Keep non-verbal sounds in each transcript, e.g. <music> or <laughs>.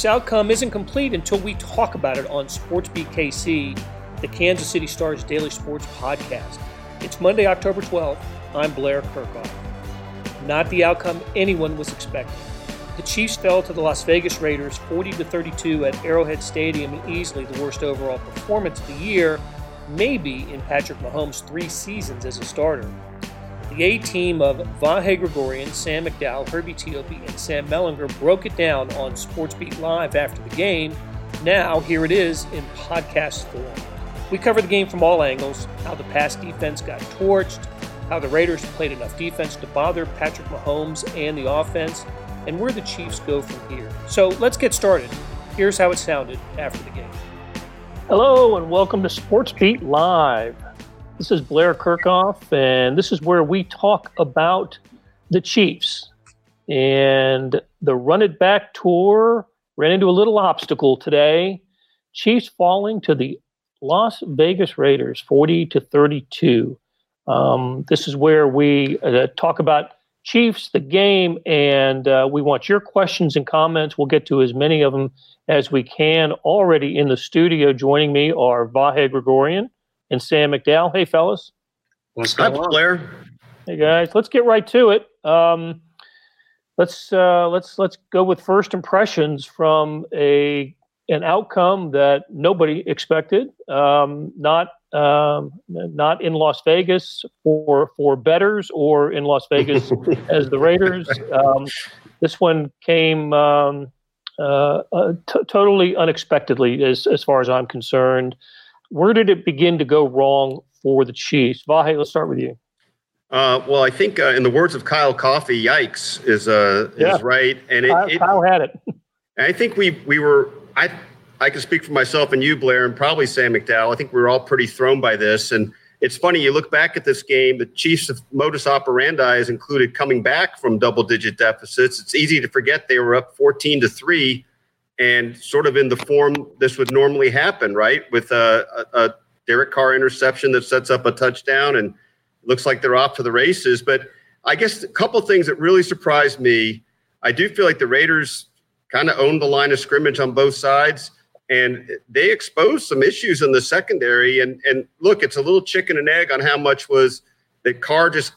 Chiefs' outcome isn't complete until we talk about it on SportsBeat KC, the Kansas City Stars daily sports podcast. It's Monday, October 12th. I'm Blair Kerkhoff. Not the outcome anyone was expecting. The Chiefs fell to the Las Vegas Raiders 40 to 32 at Arrowhead Stadium easily the worst overall performance of the year, maybe in Patrick Mahomes' three seasons as a starter. The A team of Vahe Gregorian, Sam McDowell, Herbie Teope, and Sam Mellinger broke it down on SportsBeat Live after the game. Now, here it is in podcast form. We cover the game from all angles how the pass defense got torched, how the Raiders played enough defense to bother Patrick Mahomes and the offense, and where the Chiefs go from here. So let's get started. Here's how it sounded after the game. Hello, and welcome to SportsBeat Live. This is Blair Kerkhoff, and this is where we talk about the Chiefs. And the Run It Back tour ran into a little obstacle today. Chiefs falling to the Las Vegas Raiders 40 to 32. Um, this is where we uh, talk about Chiefs, the game, and uh, we want your questions and comments. We'll get to as many of them as we can. Already in the studio joining me are Vahe Gregorian and Sam McDowell. Hey, fellas. What's going on, Blair? Hey, guys. Let's get right to it. Um, let's uh, let's let's go with first impressions from a an outcome that nobody expected. Um, not um, not in Las Vegas for for betters or in Las Vegas <laughs> as the Raiders. Um, this one came um, uh, uh, t- totally unexpectedly, as as far as I'm concerned. Where did it begin to go wrong for the Chiefs? Vahe, let's start with you. Uh, well, I think uh, in the words of Kyle Coffey, "Yikes" is uh, yeah. is right, and it, Kyle, it, Kyle had it. I think we we were I I can speak for myself and you, Blair, and probably Sam McDowell. I think we were all pretty thrown by this, and it's funny you look back at this game. The Chiefs' modus operandi has included coming back from double-digit deficits. It's easy to forget they were up fourteen to three and sort of in the form this would normally happen, right? With a, a, a Derek Carr interception that sets up a touchdown and looks like they're off to the races. But I guess a couple things that really surprised me. I do feel like the Raiders kind of owned the line of scrimmage on both sides, and they exposed some issues in the secondary. And and look, it's a little chicken and egg on how much was that Carr just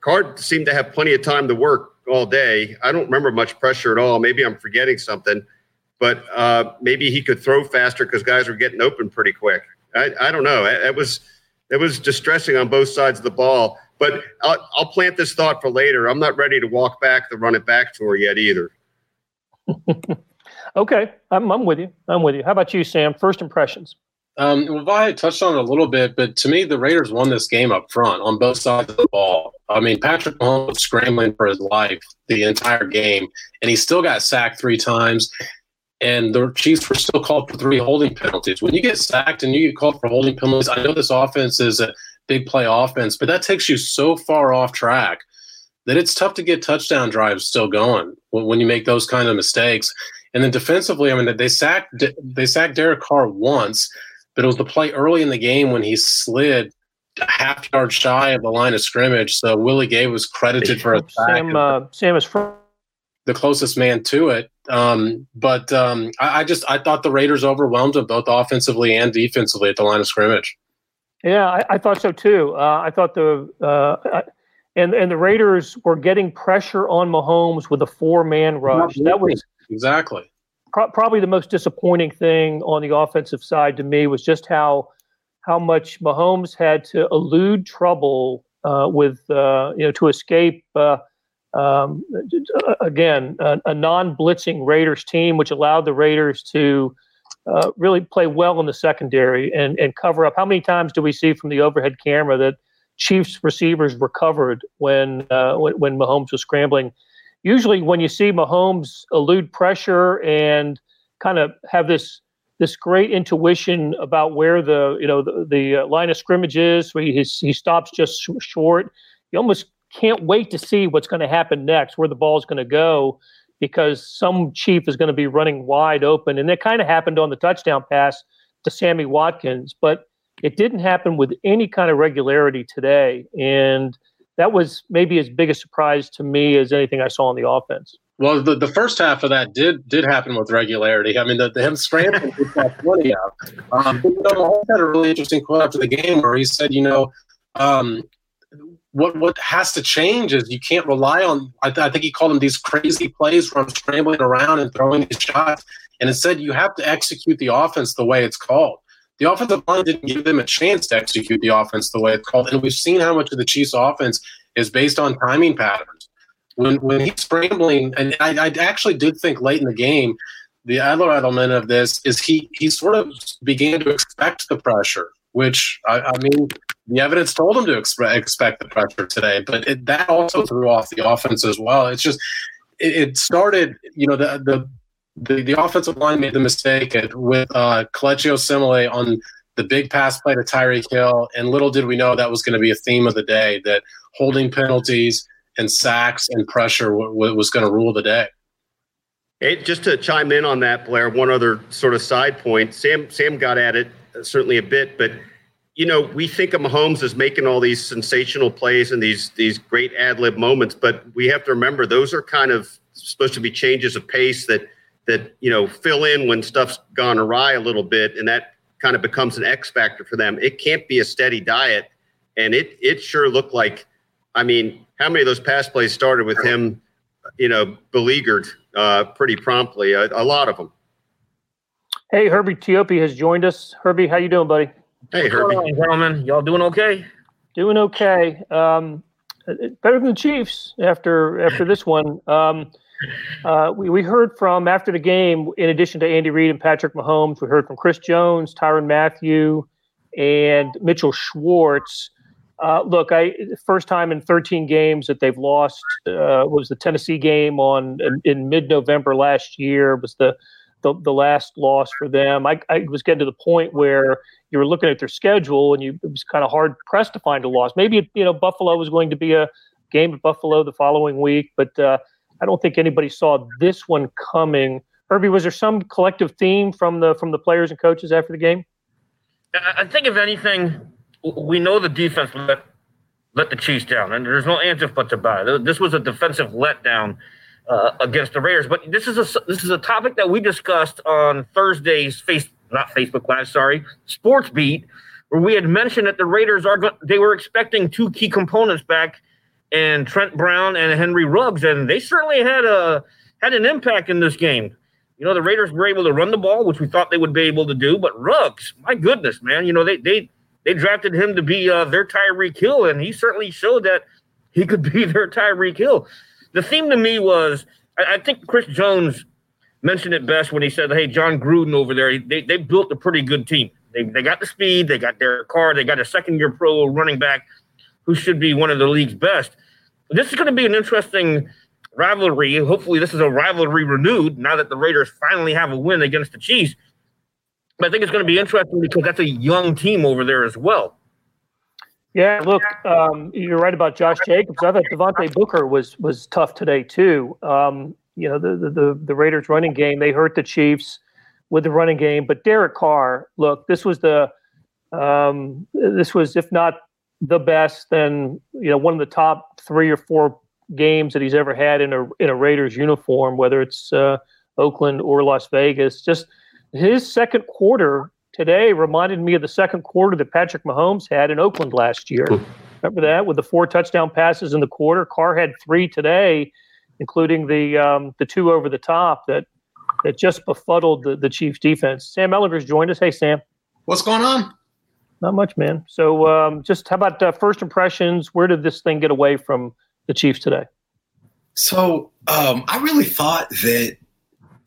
Carr seemed to have plenty of time to work all day. I don't remember much pressure at all. Maybe I'm forgetting something but uh, maybe he could throw faster because guys were getting open pretty quick. I, I don't know. It, it, was it was distressing on both sides of the ball. But I'll, I'll plant this thought for later. I'm not ready to walk back the run it back tour yet either. <laughs> okay, I'm, I'm with you. I'm with you. How about you, Sam? First impressions. Um, well, Vi touched on it a little bit, but to me, the Raiders won this game up front on both sides of the ball. I mean, Patrick Mahomes was scrambling for his life the entire game, and he still got sacked three times and the Chiefs were still called for three holding penalties. When you get sacked and you get called for holding penalties, I know this offense is a big play offense, but that takes you so far off track that it's tough to get touchdown drives still going when you make those kind of mistakes. And then defensively, I mean, they sacked they sacked Derek Carr once, but it was the play early in the game when he slid a half yard shy of the line of scrimmage. So Willie Gay was credited for a sack. Sam, uh, Sam is from the closest man to it. Um, but um, I, I, just I thought the Raiders overwhelmed them both offensively and defensively at the line of scrimmage. Yeah, I, I thought so too. Uh, I thought the uh, and and the Raiders were getting pressure on Mahomes with a four man rush. That was exactly pro- probably the most disappointing thing on the offensive side to me was just how how much Mahomes had to elude trouble uh, with uh, you know to escape uh, um, again, a, a non-blitzing Raiders team, which allowed the Raiders to uh, really play well in the secondary and, and cover up. How many times do we see from the overhead camera that Chiefs receivers were covered when uh, when, when Mahomes was scrambling? Usually, when you see Mahomes elude pressure and kind of have this this great intuition about where the you know the, the uh, line of scrimmage is, where he he stops just short. You almost can't wait to see what's going to happen next, where the ball is going to go, because some chief is going to be running wide open. And that kind of happened on the touchdown pass to Sammy Watkins, but it didn't happen with any kind of regularity today. And that was maybe as big a surprise to me as anything I saw on the offense. Well, the, the first half of that did did happen with regularity. I mean, the, the him scrambling got twenty out. Um, but, you know, Mahomes had a really interesting quote after the game where he said, you know, um, what what has to change is you can't rely on. I, th- I think he called them these crazy plays from scrambling around and throwing these shots, and instead you have to execute the offense the way it's called. The offensive line didn't give them a chance to execute the offense the way it's called, and we've seen how much of the Chiefs' offense is based on timing patterns when when he's scrambling, and I, I actually did think late in the game, the other element of this is he he sort of began to expect the pressure, which I, I mean the evidence told him to expect, the pressure today, but it, that also threw off the offense as well. It's just it, it started, you know, the the the, the offensive line made the mistake with uh, Kelechi Osemele on the big pass play to Tyreek Hill, and little did we know that was going to be a theme of the day. That holding penalties and sacks and pressure w- w- was going to rule the day. Hey, just to chime in on that, Blair, one other sort of side point. Sam Sam got at it certainly a bit, but you know, we think of Mahomes as making all these sensational plays and these these great ad lib moments, but we have to remember those are kind of supposed to be changes of pace that that you know fill in when stuff's gone awry a little bit, and that kind of becomes an X factor for them. It can't be a steady diet, and it it sure looked like. I mean, how many of those pass plays started with him, you know, beleaguered uh, pretty promptly? A, a, lot of them. Hey, Herbie Teope has joined us. Herbie, how you doing, buddy? Hey, Herbie. On, gentlemen, y'all doing okay? Doing okay. Um, better than the Chiefs after after this one. Um, uh, we, we heard from after the game, in addition to Andy Reid and Patrick Mahomes, we heard from Chris Jones, Tyrann Mathieu, and Mitchell Schwartz. Uh, look, I first time in 13 games that they've lost uh, was the Tennessee game on in, in mid-November last year. Was the, the the last loss for them? I, I was getting to the point where you were looking at their schedule and you it was kind of hard pressed to find a loss. Maybe you know Buffalo was going to be a game at Buffalo the following week, but uh, I don't think anybody saw this one coming. Herbie, was there some collective theme from the from the players and coaches after the game? I think if anything we know the defense let let the Chiefs down, and there's no answer but to buy. This was a defensive letdown uh, against the Raiders. But this is a this is a topic that we discussed on Thursday's face not Facebook Live, sorry, Sports Beat, where we had mentioned that the Raiders are they were expecting two key components back, and Trent Brown and Henry Ruggs, and they certainly had a had an impact in this game. You know, the Raiders were able to run the ball, which we thought they would be able to do, but Ruggs, my goodness, man, you know they they they drafted him to be uh, their Tyreek Hill, and he certainly showed that he could be <laughs> their Tyreek Hill. The theme to me was I, I, think Chris Jones mentioned it best when he said, "Hey, Jon Gruden over there, they they built a pretty good team. They they got the speed, they got their Carr, they got a second year pro running back who should be one of the league's best. This is going to be an interesting." rivalry. Hopefully, this is a rivalry renewed now that the Raiders finally have a win against the Chiefs. But I think it's going to be interesting because that's a young team over there as well. Yeah, look, um, you're right about Josh Jacobs. I thought Devontae Booker was was tough today too. Um, you know, the, the the Raiders running game they hurt the Chiefs with the running game, but Derek Carr, look, this was the um, this was if not the best, then you know one of the top three or four games that he's ever had in a in a Raiders uniform, whether it's uh, Oakland or Las Vegas. Just his second quarter today reminded me of the second quarter that Patrick Mahomes had in Oakland last year. Remember that with the four touchdown passes in the quarter. Carr had three today, including the um, the two over the top that that just befuddled the, the Chiefs defense. Sam Mellinger's joined us. Hey, Sam. What's going on? Not much, man. So, um, just how about uh, first impressions? Where did this thing get away from the Chiefs today? So, um, I really thought that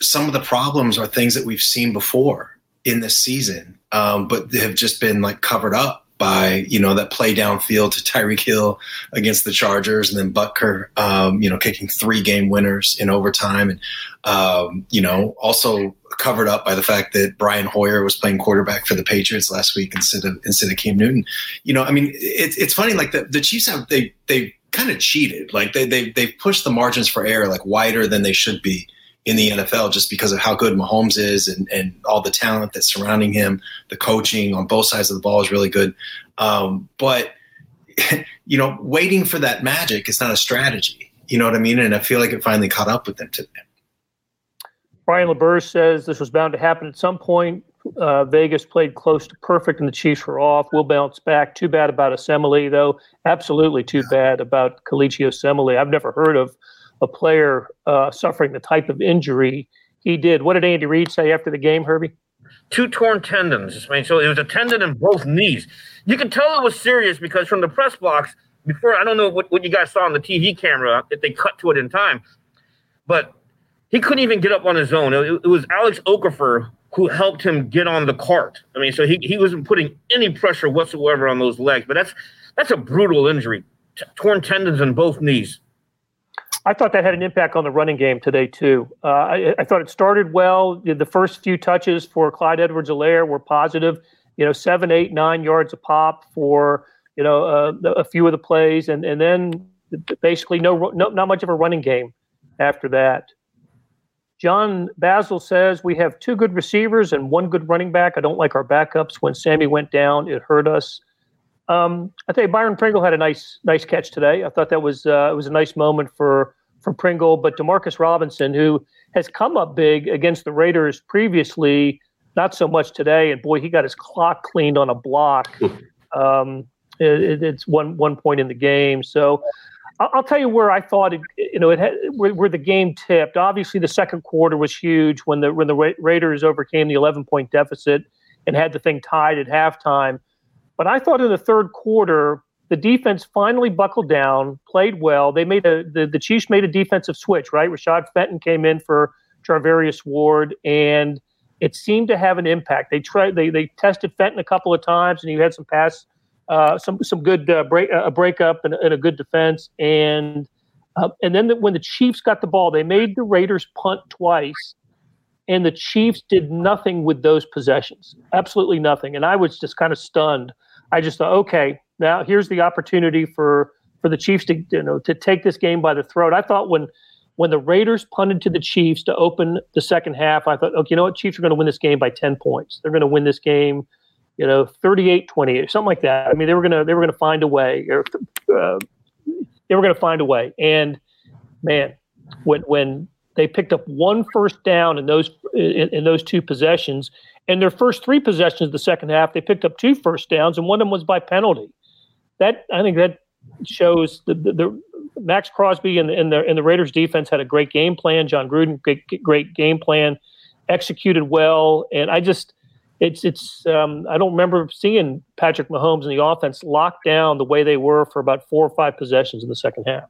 some of the problems are things that we've seen before in this season, um, but have just been like covered up by you know that play downfield to Tyreek Hill against the Chargers, and then Butker, um, you know, kicking three game winners in overtime, and um, you know also covered up by the fact that Brian Hoyer was playing quarterback for the Patriots last week instead of instead of Cam Newton. You know, I mean, it's it's funny like the the Chiefs have they they kind of cheated, like they they they've pushed the margins for error like wider than they should be in the NFL just because of how good Mahomes is and, and all the talent that's surrounding him. The coaching on both sides of the ball is really good. Um, but, <laughs> you know, waiting for that magic is not a strategy. You know what I mean? And I feel like it finally caught up with them today. Brian LeBurge says this was bound to happen at some point. Uh, Vegas played close to perfect, and the Chiefs were off. We'll bounce back. Too bad about Osemele, though. Absolutely too bad about Kelechi Osemele. I've never heard of a player uh, suffering the type of injury he did. What did Andy Reid say after the game, Herbie? Two torn tendons. I mean, so it was a tendon in both knees. You could tell it was serious because from the press box before, I don't know what, what you guys saw on the TV camera if they cut to it in time, but he couldn't even get up on his own. It, it was Alex Okafor who helped him get on the cart. I mean, so he, he wasn't putting any pressure whatsoever on those legs. But that's that's a brutal injury. T- torn tendons in both knees. I thought that had an impact on the running game today too. Uh, I, I, thought it started well. The first few touches for Clyde Edwards-Helaire were positive. You know, seven, eight, nine yards a pop for you know uh, a few of the plays, and and then basically no, no not much of a running game after that. John Basil says we have two good receivers and one good running back. I don't like our backups. When Sammy went down, it hurt us. Um, I tell you, Byron Pringle had a nice nice catch today. I thought that was uh, it was a nice moment for for Pringle. But Demarcus Robinson, who has come up big against the Raiders previously, not so much today. And boy, he got his clock cleaned on a block. Um, it, it's one one point in the game. So I'll tell you where I thought it, you know, it had, where, where, the game tipped. Obviously, the second quarter was huge when the when the Raiders overcame the 11 point deficit and had the thing tied at halftime. But I thought in the third quarter, the defense finally buckled down, played well. They made a the, the Chiefs made a defensive switch, right? Rashad Fenton came in for Charvarius Ward, and it seemed to have an impact. They tried they they tested Fenton a couple of times, and he had some pass uh, some some good uh, break a breakup and, and, a good defense, and uh, and then the, when the Chiefs got the ball, they made the Raiders punt twice, and the Chiefs did nothing with those possessions, absolutely nothing. And I was just kind of stunned. I just thought, okay, now here's the opportunity for for the Chiefs to you know to take this game by the throat. I thought when when the Raiders punted to the Chiefs to open the second half, I thought, okay, you know what, Chiefs are going to win this game by ten points. They're going to win this game you know 38 28 something like that i mean they were gonna they were gonna find a way or uh, they were gonna find a way and man when when they picked up one first down in those in, in those two possessions and their first three possessions of the second half they picked up two first downs and one of them was by penalty that i think that shows the, the, the Maxx Crosby and, and the and the Raiders defense had a great game plan. Jon Gruden, great, great game plan, executed well, and I just it's it's um, I don't remember seeing Patrick Mahomes and the offense locked down the way they were for about four or five possessions in the second half.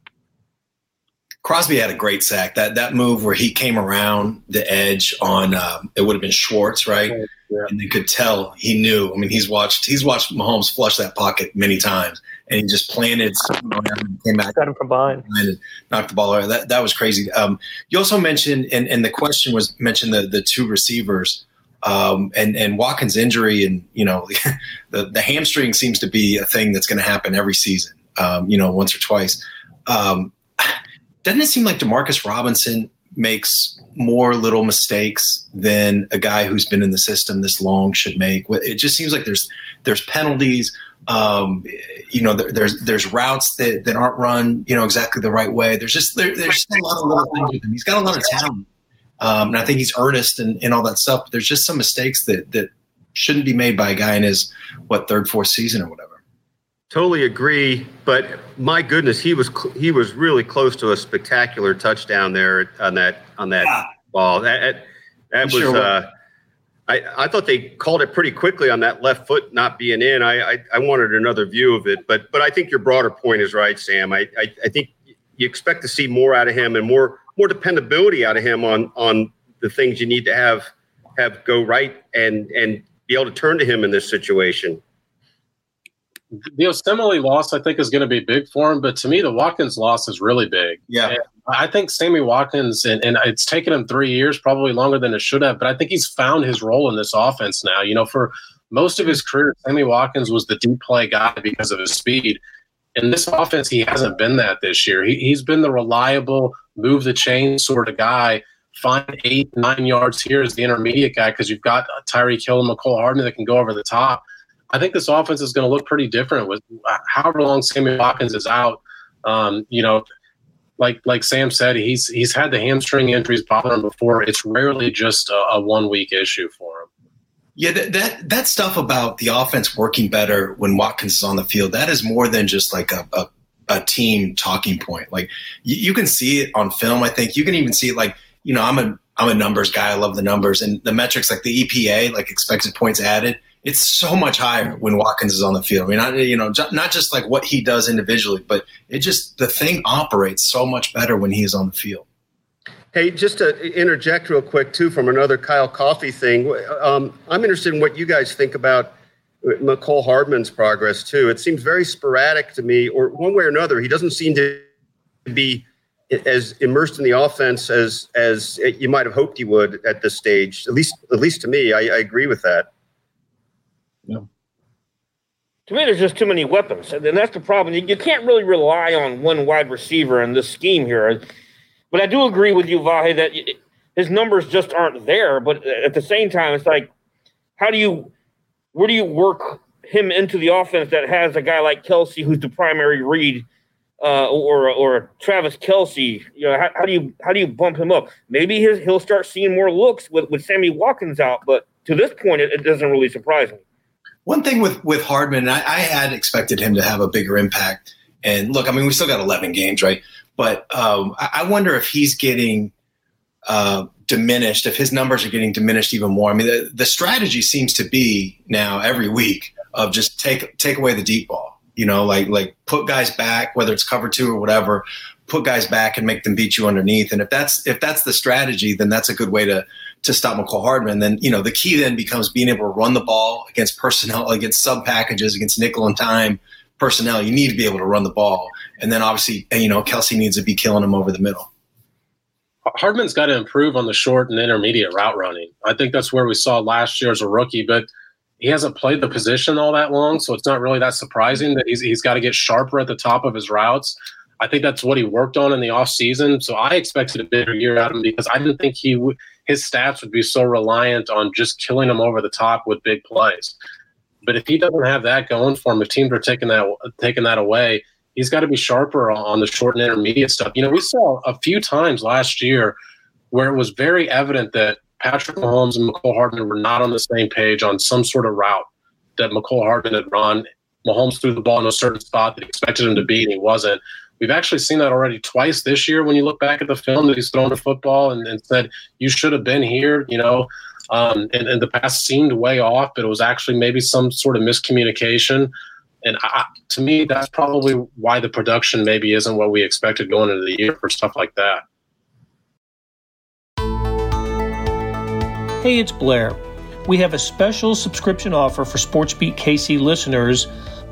Crosby had a great sack. That that move where he came around the edge on um, it would have been Schwartz, right? Yeah. And you could tell he knew. I mean, he's watched he's watched Mahomes flush that pocket many times, and he just planted, something on him and came back, got him from behind, and knocked the ball out. That that was crazy. Um, you also mentioned, and, and the question was mentioned the the two receivers. Um, and and Watkins' injury and you know <laughs> the the hamstring seems to be a thing that's going to happen every season. Um, you know, once or twice. Um, doesn't it seem like Demarcus Robinson makes more little mistakes than a guy who's been in the system this long should make? It just seems like there's there's penalties. Um, you know, there, there's there's routes that, that aren't run, you know, exactly the right way. There's just there, there's just a lot of little things with him. He's got a lot of talent. Um, and I think he's earnest and, and all that stuff. But there's just some mistakes that that shouldn't be made by a guy in his what third, fourth season or whatever. Totally agree, but my goodness, he was cl- he was really close to a spectacular touchdown there on that on that yeah. ball. That that, that was. Sure uh, I, I thought they called it pretty quickly on that left foot not being in. I, I, I wanted another view of it, but but I think your broader point is right, Sam. I, I, I think you expect to see more out of him and more more dependability out of him on on the things you need to have have go right and and be able to turn to him in this situation. The Osemele loss, I think, is going to be big for him. But to me, the Watkins loss is really big. Yeah. And I think Sammy Watkins, and, and it's taken him three years, probably longer than it should have. But I think he's found his role in this offense now. You know, for most of his career, Sammy Watkins was the deep play guy because of his speed. In this offense, he hasn't been that this year. He, he's been the reliable, move the chain sort of guy. Find eight, nine yards here as the intermediate guy because you've got Tyreek Hill and Mecole Hardman that can go over the top. I think this offense is going to look pretty different with however long Sammy Watkins is out. Um, you know, like like Sam said, he's he's had the hamstring injuries bother him before. It's rarely just a, a one week issue for him. Yeah, that, that that stuff about the offense working better when Watkins is on the field, that is more than just like a, a, a team talking point. Like you, you, can see it on film. I think you can even see it. Like you know, I'm a I'm a numbers guy. I love the numbers and the metrics, like the EPA, like expected points added. It's so much higher when Watkins is on the field. I mean, not, you know, not just like what he does individually, but it just the thing operates so much better when he is on the field. Hey, just to interject real quick too from another Kyle Coffey thing. Um, I'm interested in what you guys think about Mecole Hardman's progress too. It seems very sporadic to me, or one way or another, he doesn't seem to be as immersed in the offense as as you might have hoped he would at this stage. At least, at least to me, I, I agree with that. To me, there's just too many weapons, and that's the problem. You, you can't really rely on one wide receiver in this scheme here. But I do agree with you, Vahe, that his numbers just aren't there. But at the same time, it's like, how do you, where do you work him into the offense that has a guy like Kelce, who's the primary read, uh, or or Travis Kelce? You know, how, how, do you how do you bump him up? Maybe his, he'll start seeing more looks with with Sammy Watkins out. But to this point, it, it doesn't really surprise me. One thing with with Hardman, I, I had expected him to have a bigger impact. And look, I mean, we still got 11 games, right? But um, I wonder if he's getting uh, diminished, if his numbers are getting diminished even more. I mean, the, the strategy seems to be now every week of just take take away the deep ball. You know, like like put guys back, whether it's cover two or whatever, put guys back and make them beat you underneath. And if that's if that's the strategy, then that's a good way to to stop Mecole Hardman. Then you know the key then becomes being able to run the ball against personnel, against sub packages, against nickel and dime personnel. You need to be able to run the ball, and then obviously, you know, Kelce needs to be killing him over the middle. Hardman's got to improve on the short and intermediate route running. I think that's where we saw last year as a rookie, but he hasn't played the position all that long, so it's not really that surprising that he's, he's got to get sharper at the top of his routes. I think that's what he worked on in the offseason. So I expected a bigger year out of him because I didn't think he would his stats would be so reliant on just killing him over the top with big plays. But if he doesn't have that going for him, if teams are taking that taking that away, he's got to be sharper on the short and intermediate stuff. You know, we saw a few times last year where it was very evident that Patrick Mahomes and Mecole Hardman were not on the same page on some sort of route that Mecole Hardman had run. Mahomes threw the ball in a certain spot that expected him to be, and he wasn't. We've actually seen that already twice this year when you look back at the film that he's thrown the football and, and said, You should have been here. You know, um, and, and, the pass seemed way off, but it was actually maybe some sort of miscommunication. And I, to me, that's probably why the production maybe isn't what we expected going into the year for stuff like that. Hey, it's Blair. We have a special subscription offer for SportsBeat KC listeners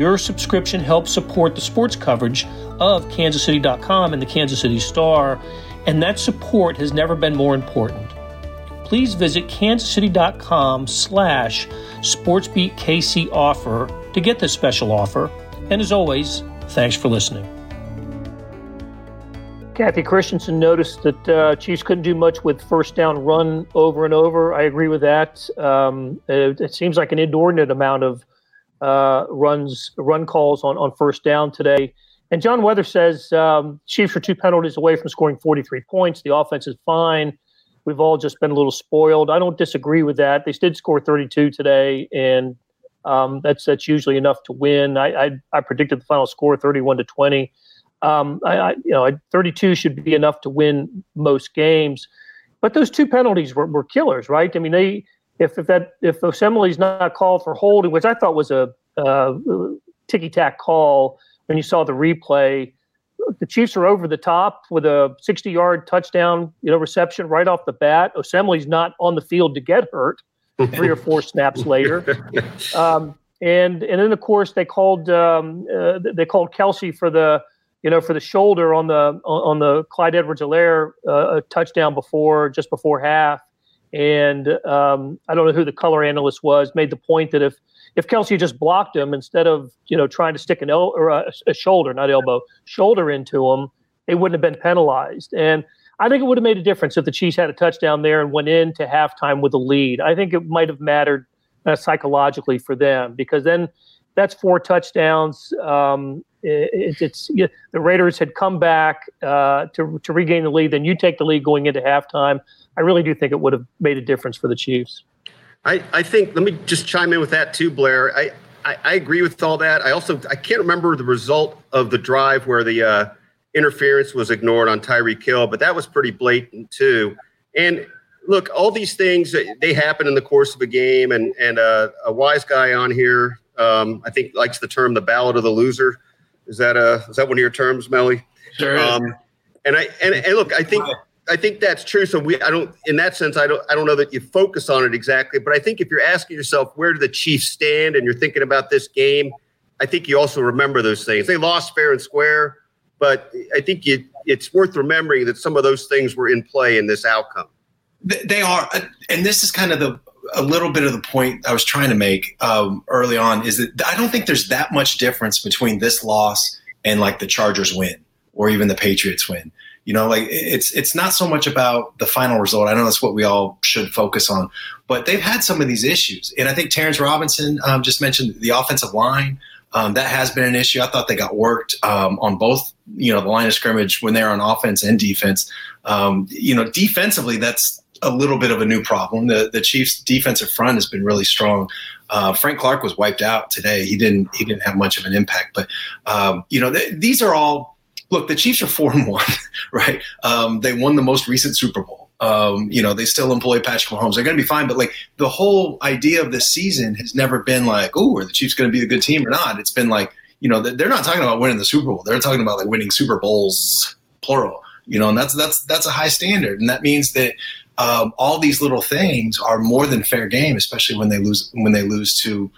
Your subscription helps support the sports coverage of kansascity.com and the Kansas City Star, and that support has never been more important please visit kansascity.com slash sportsbeatkc offer to get this special offer. And as always, thanks for listening. Kathy Christensen noticed that uh, Chiefs couldn't do much with first down run over and over. I agree with that. Um, it, it, seems like an inordinate amount of uh, runs, run calls on, on first down today. And John Weather says um, Chiefs are two penalties away from scoring 43 points. The offense is fine we've all just been a little spoiled. I don't disagree with that. They did score 32 today, and um, that's that's usually enough to win. I, I, I predicted the final score 31 to 20. Um, I, I, you know 32 should be enough to win most games, but those two penalties were, were killers, right? I mean, they if if that if Osemele's not called for holding, which I thought was a uh, ticky tack call when you saw the replay the Chiefs are over the top with a 60 yard touchdown, you know, reception right off the bat. Osemele's not on the field to get hurt <laughs> three or four snaps later. Um, and and then of course they called um, uh, they called Kelce for the you know for the shoulder on the on the Clyde Edwards-Helaire uh, touchdown before just before half. And um, I don't know who the color analyst was, made the point that if if Kelce just blocked him instead of you know trying to stick an el- or a, a shoulder, not elbow, shoulder into him, they wouldn't have been penalized. And I think it would have made a difference if the Chiefs had a touchdown there and went into halftime with a lead. I think it might have mattered uh, psychologically for them because then that's four touchdowns. Um, it, it's the Raiders had come back uh, to to regain the lead. Then you take the lead going into halftime. I really do think it would have made a difference for the Chiefs. I, I think let me just chime in with that too, Blair. I, I, I agree with all that. I also I can't remember the result of the drive where the uh, interference was ignored on Tyreek Hill, but that was pretty blatant too. And look, all these things they happen in the course of a game, and and uh, a wise guy on here, um, I think likes the term "the ballad of the loser." Is that a is that one of your terms, Melly? Sure. Um, and I and, and look, I think I think that's true. So we, I don't, in that sense, I don't, I don't know that you focus on it exactly. But I think if you're asking yourself where do the Chiefs stand, and you're thinking about this game, I think you also remember those things. They lost fair and square, but I think you, it's worth remembering that some of those things were in play in this outcome. They are, uh, and this is kind of the a little bit of the point I was trying to make um, early on is that I don't think there's that much difference between this loss and like the Chargers win or even the Patriots win. You know, like it's it's not so much about the final result. I know that's what we all should focus on, but they've had some of these issues, and I think Terrence Robinson um, just mentioned the offensive line. Um, that has been an issue. I thought they got worked um, on both, you know, the line of scrimmage when they're on offense and defense. Um, you know, defensively, that's a little bit of a new problem. The the Chiefs' defensive front has been really strong. Uh, Frank Clark was wiped out today. He didn't he didn't have much of an impact, but um, you know, th- these are all look, the Chiefs are four and one, <laughs> right? Um, they won the most recent Super Bowl. Um, you know, they still employ Patrick Mahomes. They're going to be fine. But like the whole idea of this season has never been like, oh, are the Chiefs going to be a good team or not? It's been like, you know, they're not talking about winning the Super Bowl. They're talking about like winning Super Bowls, plural. You know, and that's that's that's a high standard, and that means that um, all these little things are more than fair game, especially when they lose when they lose to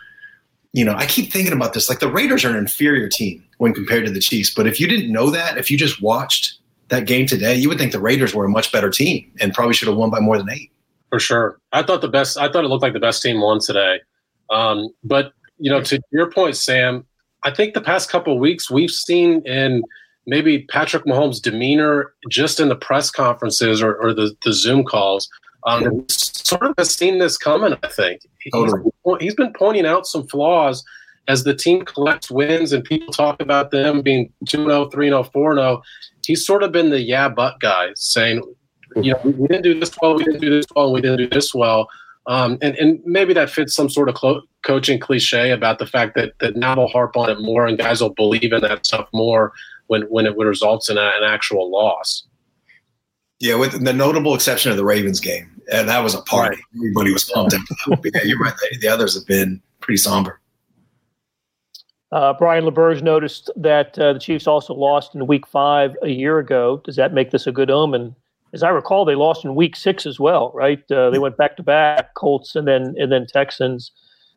you know, I keep thinking about this. Like the Raiders are an inferior team when compared to the Chiefs. But if you didn't know that, if you just watched that game today, you would think the Raiders were a much better team and probably should have won by more than eight. For sure. I thought the best, I thought it looked like the best team won today. Um, but, you know, to your point, Sam, I think the past couple weeks we've seen in maybe Patrick Mahomes' demeanor just in the press conferences or, or the, the Zoom calls – um, sort of has seen this coming. I think totally. he's, he's been pointing out some flaws as the team collects wins and people talk about them being 2-0, 3-0, 4-0. He's sort of been the yeah but guy saying, you know, we didn't do this well, we didn't do this well, and we didn't do this well. Um, and, and maybe that fits some sort of clo- coaching cliche about the fact that, that now we'll harp on it more and guys will believe in that stuff more when, when it results in a, an actual loss. Yeah, with the notable exception of the Ravens game, and that was a party. Everybody was pumped that. <laughs> yeah, you're right. The, the others have been pretty somber. Uh, Brian LeBurge noticed that uh, the Chiefs also lost in Week Five a year ago. Does that make this a good omen? As I recall, they lost in Week Six as well, right? Uh, they went back to back, Colts and then and then Texans.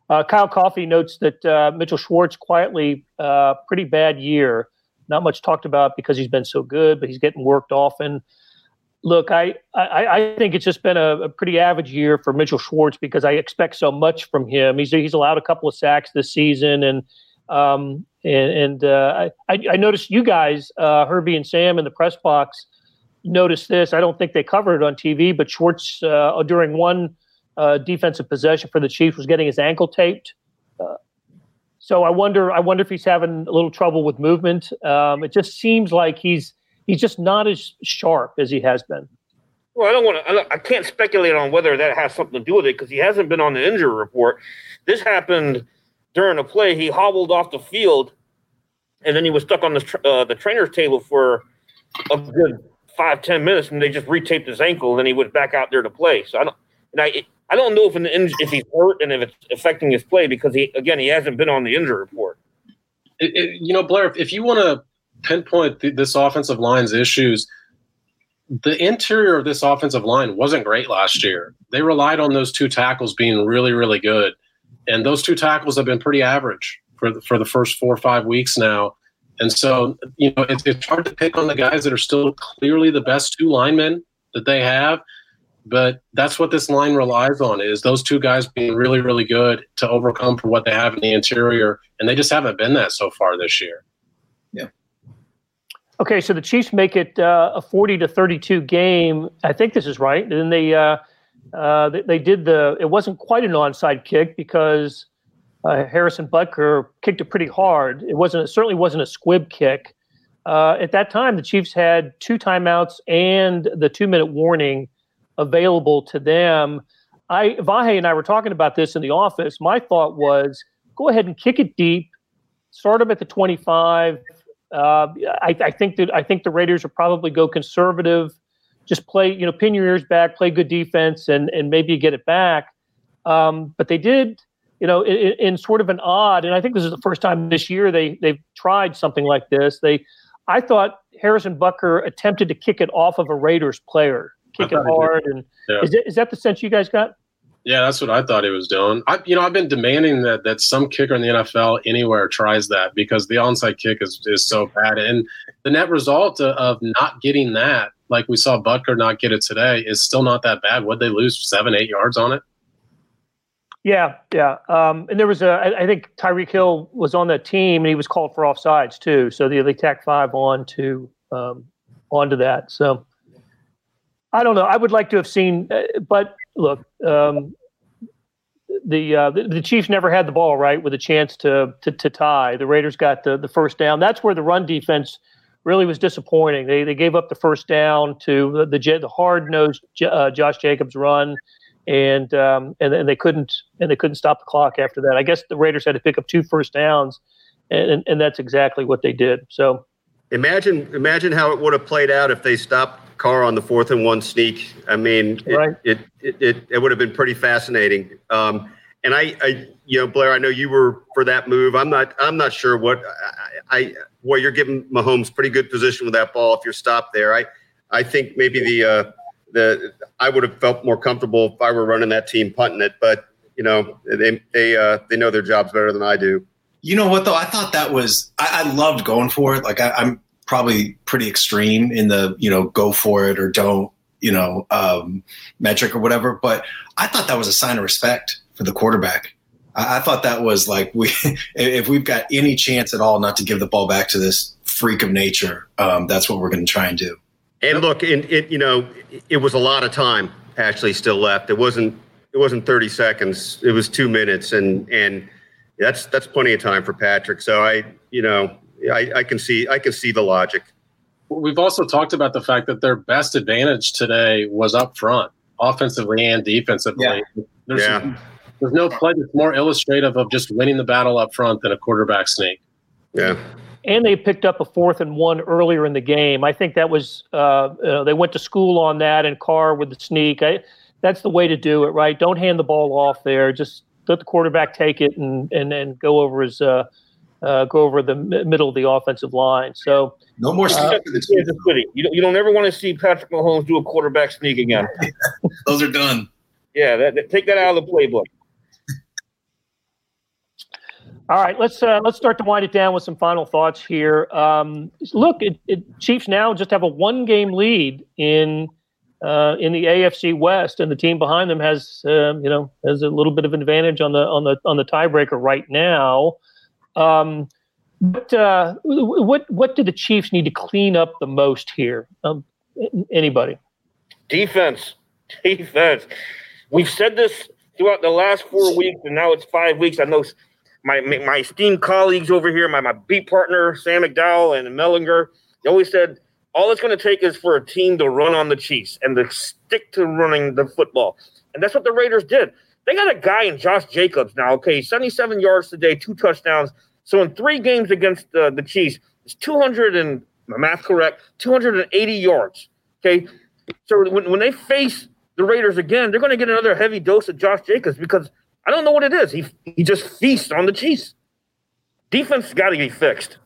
Uh, Kyle Coffey notes that uh, Mitchell Schwartz quietly uh, pretty bad year. Not much talked about because he's been so good, but he's getting worked often look, I, I, I think it's just been a, a, pretty average year for Mitchell Schwartz because I expect so much from him. He's he's allowed a couple of sacks this season, and um, and, and uh, I, I noticed you guys, uh, Herbie and Sam, in the press box noticed this. I don't think they covered it on TV, but Schwartz uh, during one uh, defensive possession for the Chiefs was getting his ankle taped. Uh, so I wonder, I wonder if he's having a little trouble with movement. Um, it just seems like he's he's just not as sharp as he has been. Well, I don't want to. I can't speculate on whether that has something to do with it because he hasn't been on the injury report. This happened during a play. He hobbled off the field, and then he was stuck on the uh, the trainer's table for a good five ten minutes, and they just retaped his ankle. And then he went back out there to play. So I don't. And I I don't know if if he's hurt and if it's affecting his play because he again he hasn't been on the injury report. It, it, you know, Blair, if you want to pinpoint th- this offensive line's issues, the interior of this offensive line wasn't great last year. They relied on those two tackles being really, really good. And those two tackles have been pretty average for the, for the first four or five weeks now. And so, you know, it's, it's hard to pick on the guys that are still clearly the best two linemen that they have. but that's what this line relies on is those two guys being really, really good to overcome for what they have in the interior, and they just haven't been that so far this year. Yeah. Okay, so the Chiefs make it uh, a forty to thirty-two game. I think this is right. And then they uh, uh, they, they, did the. It wasn't quite an onside kick because uh, Harrison Butker kicked it pretty hard. It wasn't. It certainly wasn't a squib kick. Uh, at that time, the Chiefs had two timeouts and the two-minute warning available to them. I Vahe and I were talking about this in the office. My thought was go ahead and kick it deep, start them at the 25. Uh, I, I, think that I think the Raiders will probably go conservative. Just play, you know, pin your ears back, play good defense, and and maybe get it back. Um, but they did, you know, in, in, sort of an odd, and I think this is the first time this year they they've tried something like this. They, I thought Harrison Butker attempted to kick it off of a Raiders player kick it hard. And yeah. is, it, is that the sense you guys got? Yeah, that's what I thought he was doing. I, you know, I've been demanding that that some kicker in the NFL anywhere tries that because the onside kick is, is so bad, and the net result of not getting that, like we saw Butker not get it today, is still not that bad. Would they lose seven, eight yards on it? Yeah, yeah. Um, and there was a, I, I think Tyreek Hill was on that team, and he was called for offsides too. So they, they tacked five on to um, onto that. So I don't know. I would like to have seen, uh, but look, um, the, uh, the, the Chiefs never had the ball right with a chance to to, to tie. The Raiders got the, the first down. That's where the run defense really was disappointing. They they gave up the first down to the the, the hard nosed uh, Josh Jacobs run, and um, and and they couldn't and they couldn't stop the clock after that. I guess the Raiders had to pick up two first downs, and and, and that's exactly what they did. So imagine imagine how it would have played out if they stopped Carr on the fourth and one sneak. I mean, it, right. it, it, it, it, would have been pretty fascinating. Um, and I, I, you know, Blair, I know you were for that move. I'm not, I'm not sure what I, I well, you're giving Mahomes pretty good position with that ball if you're stopped there. I, I think maybe the, uh, the, I would have felt more comfortable if I were running that team punting it, but you know, they, they, uh, they know their jobs better than I do. You know what though? I thought that was I, I loved going for it. Like I, am probably pretty extreme in the you know go for it or don't you know um, metric or whatever. But I thought that was a sign of respect for the quarterback. I, I thought that was like we <laughs> if we've got any chance at all not to give the ball back to this freak of nature, um, that's what we're going to try and do. And look, it, it you know it was a lot of time actually still left. It wasn't it wasn't 30 seconds. It was two minutes, and and that's that's plenty of time for Patrick. So I you know I, I can see I can see the logic. We've also talked about the fact that their best advantage today was up front, offensively and defensively. Yeah. There's, yeah. There's no play that's more illustrative of just winning the battle up front than a quarterback sneak. Yeah. And they picked up a fourth and one earlier in the game. I think that was uh, uh, they went to school on that and Carr with the sneak. I, that's the way to do it, right? Don't hand the ball off there. Just let the quarterback take it and and, and go over his uh, uh, go over the m- middle of the offensive line. So no more uh, You don't, you don't ever want to see Patrick Mahomes do a quarterback sneak again. <laughs> Those are done. Yeah, that, that, take that out of the playbook. All right, let's uh, let's start to wind it down with some final thoughts here. Um, look, it, it, Chiefs now just have a one game lead in uh, in the AFC West, and the team behind them has um, you know has a little bit of an advantage on the on the on the tiebreaker right now. Um, but uh, what what do the Chiefs need to clean up the most here? Um, anybody? Defense, defense. We've said this throughout the last four weeks, and now it's five weeks. I know my my esteemed colleagues over here, my my beat partner Sam McDowell and Mellinger, they always said all it's going to take is for a team to run on the Chiefs and to stick to running the football, and that's what the Raiders did. They got a guy in Josh Jacobs now. Okay, 77 yards today, two touchdowns. So in three games against the Chiefs, it's 200 and my math correct, 280 yards. Okay, so when, when they face the Raiders again, they're going to get another heavy dose of Josh Jacobs because I don't know what it is. He he just feasts on the Chiefs. Defense got to be fixed.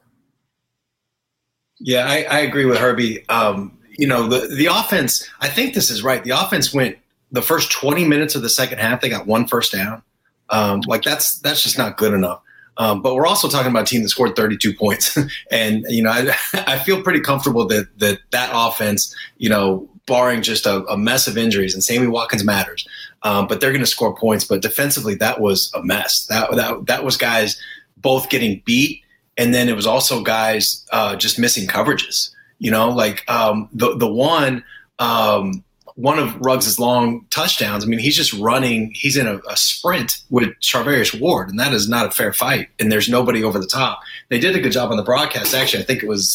Yeah, I, I agree with Herbie. Um, you know, the the offense. I think this is right. The offense went the first 20 minutes of the second half. They got one first down. Um, like that's that's just not good enough. Um, but we're also talking about a team that scored 32 points, <laughs> and you know I, <laughs> I feel pretty comfortable that that that offense, you know, barring just a, a mess of injuries. And Sammy Watkins matters, um, but they're going to score points. But defensively, that was a mess. That that that was guys both getting beat, and then it was also guys uh, just missing coverages. You know, like um, the the one. Um, one of Ruggs' long touchdowns. I mean, he's just running. He's in a, a, sprint with Charvarius Ward, and that is not a fair fight. And there's nobody over the top. They did a good job on the broadcast. Actually, I think it was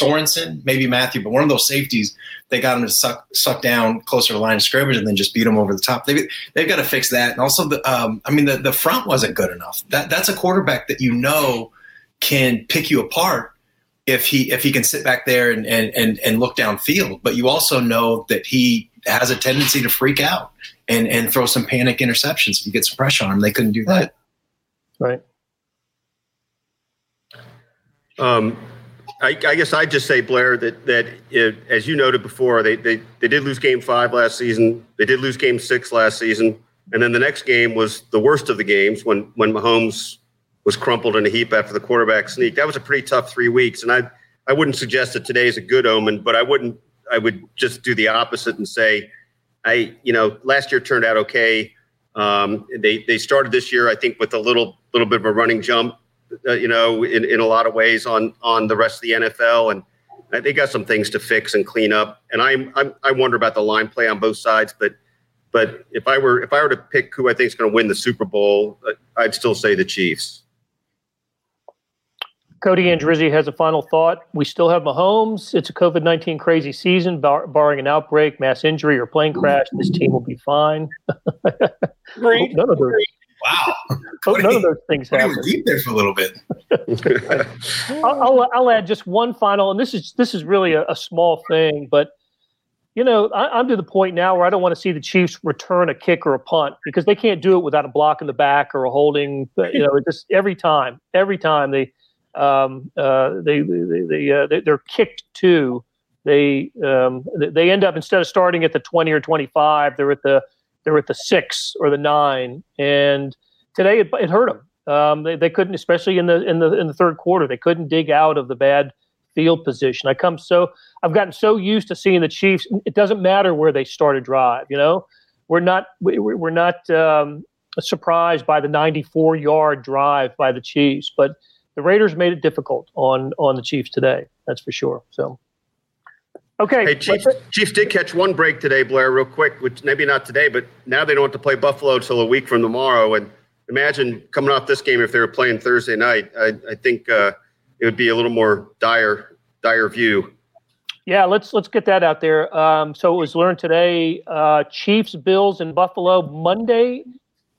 Sorensen, maybe Mathieu, but one of those safeties. They got him to suck suck down closer to line of scrimmage and then just beat him over the top. They've, they've got to fix that. And also, the um, I mean, the, the front wasn't good enough. That that's a quarterback that you know can pick you apart if he if he can sit back there and and and, and look downfield. But you also know that he has a tendency to freak out and and throw some panic interceptions if you get some pressure on him. They couldn't do that. Right. Um, I, I, guess I'd just say Blair that that it, as you noted before, they, they they did lose Game Five last season. They did lose Game Six last season, and then the next game was the worst of the games when when Mahomes was crumpled in a heap after the quarterback sneak. That was a pretty tough three weeks, and I I wouldn't suggest that today is a good omen, but I wouldn't I would just do the opposite and say, I you know last year turned out okay. Um, they they started this year I think with a little little bit of a running jump, uh, you know, in, in a lot of ways on on the rest of the NFL and. They got some things to fix and clean up, and I'm, I'm I wonder about the line play on both sides. But but if I were if I were to pick who I think is going to win the Super Bowl, uh, I'd still say the Chiefs. Cody Andrizzi has a final thought. We still have Mahomes. It's a COVID 19 crazy season, bar- barring an outbreak, mass injury, or plane crash. This team will be fine. <laughs> Great. none of those. Wow. <laughs> Hope none of those things happen. deep there for a little bit. <laughs> I'll, I'll, I'll, add just one final, and this is this is really a, a small thing, but you know, I, am to the point now where I don't want to see the Chiefs return a kick or a punt because they can't do it without a block in the back or a holding. You know, just every time, every time they um, uh, they they uh, they are kicked to. They um, they end up instead of starting at the 20 or 25 they're at the they're at the six or the nine. And today it, it hurt them um, they, they couldn't especially in the in the in the third quarter they couldn't dig out of the bad field position. I come so i've gotten so used to seeing the chiefs it doesn't matter where they start a drive you know? We're not we, we're not um, surprised by the 94 yard drive by the chiefs but the Raiders made it difficult on on the Chiefs today. That's for sure. So, okay. Hey, Chiefs, Chiefs did catch one break today, Blair, real quick. Which maybe not today, but now they don't have to play Buffalo until a week from tomorrow. And imagine coming off this game if they were playing Thursday night. I, I think uh, it would be a little more dire dire view. Yeah, let's let's get that out there. Um, so it was learned today: uh, Chiefs, Bills, and Buffalo Monday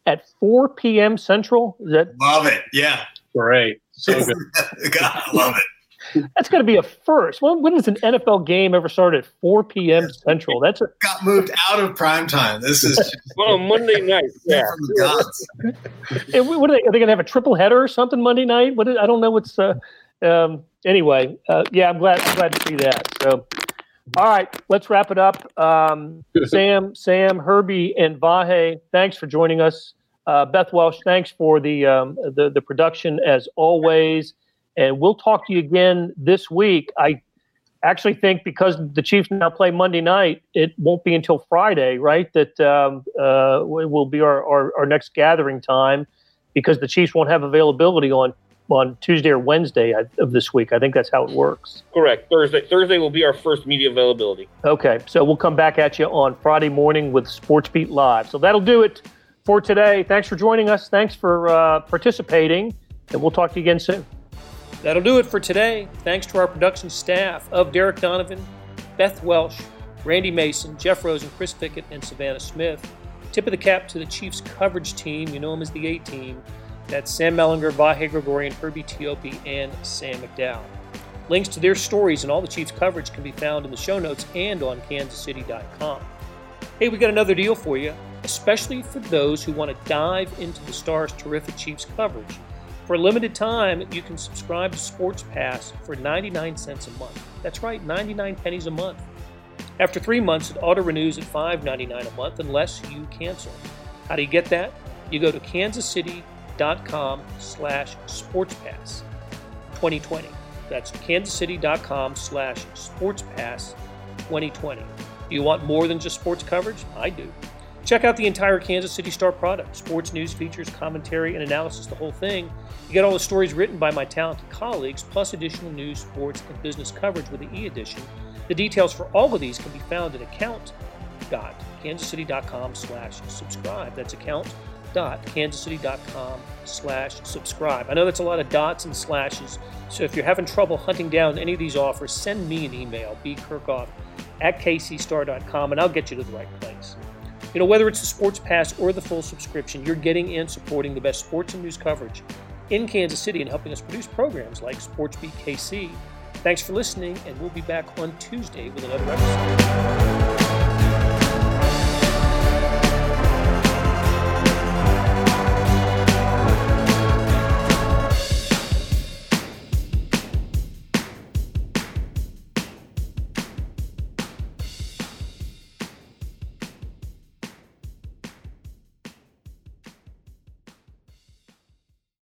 at 4 p.m. Central. Is that love it? Yeah, great. So <laughs> good. <laughs> God, I love it. That's going to be a first. When, when does an NFL game ever start at 4 p.m. Central? That's a, got moved out of prime time. This is <laughs> well Monday night. Yeah, from the gods. what are they? Are they going to have a triple header or something Monday night? What is, I don't know. What's uh, um, anyway? Uh, yeah, I'm glad. I'm glad to see that. So, all right, let's wrap it up. Um, Sam, Sam, Herbie, and Vahe, thanks for joining us. Uh, Beth Welsh, thanks for the, um, the the production as always, and we'll talk to you again this week. I actually think because the Chiefs now play Monday night, it won't be until Friday, right? That um, uh, will be our, our, our next gathering time because the Chiefs won't have availability on on Tuesday or Wednesday of this week. I think that's how it works. Correct. Thursday. Thursday will be our first media availability. Okay, so we'll come back at you on Friday morning with Sports Beat Live. So that'll do it for today. Thanks for joining us. Thanks for uh, participating, and we'll talk to you again soon. That'll do it for today. Thanks to our production staff of Derek Donovan, Beth Welsh, Randy Mason, Jeff Rosen, Chris Fickett, and Savannah Smith. Tip of the cap to the Chiefs coverage team. You know them as the A team. That's Sam Mellinger, Vahe Gregorian, Herbie Teope, and Sam McDowell. Links to their stories and all the Chiefs coverage can be found in the show notes and on kansascity.com. Hey, we got another deal for you especially for those who want to dive into the Stars' terrific Chiefs coverage. For a limited time, you can subscribe to Sports Pass for 99 cents a month. That's right, 99 pennies a month. After three months, it auto renews at $5.99 a month unless you cancel. How do you get that? You go to kansascity.com slash sportspass 2020. That's kansascity.com slash sportspass 2020. Do you want more than just sports coverage? I do. Check out the entire Kansas City Star product sports news, features, commentary, and analysis, the whole thing. You get all the stories written by my talented colleagues, plus additional news, sports, and business coverage with the e edition. The details for all of these can be found at account.kansascity.com slash subscribe. That's account.kansascity.com slash subscribe. I know that's a lot of dots and slashes, so if you're having trouble hunting down any of these offers, send me an email, bkerkhoff at kcstar.com, and I'll get you to the right place. You know, whether it's the sports pass or the full subscription, you're getting and supporting the best sports and news coverage in Kansas City and helping us produce programs like SportsBeat KC. Thanks for listening, and we'll be back on Tuesday with another episode.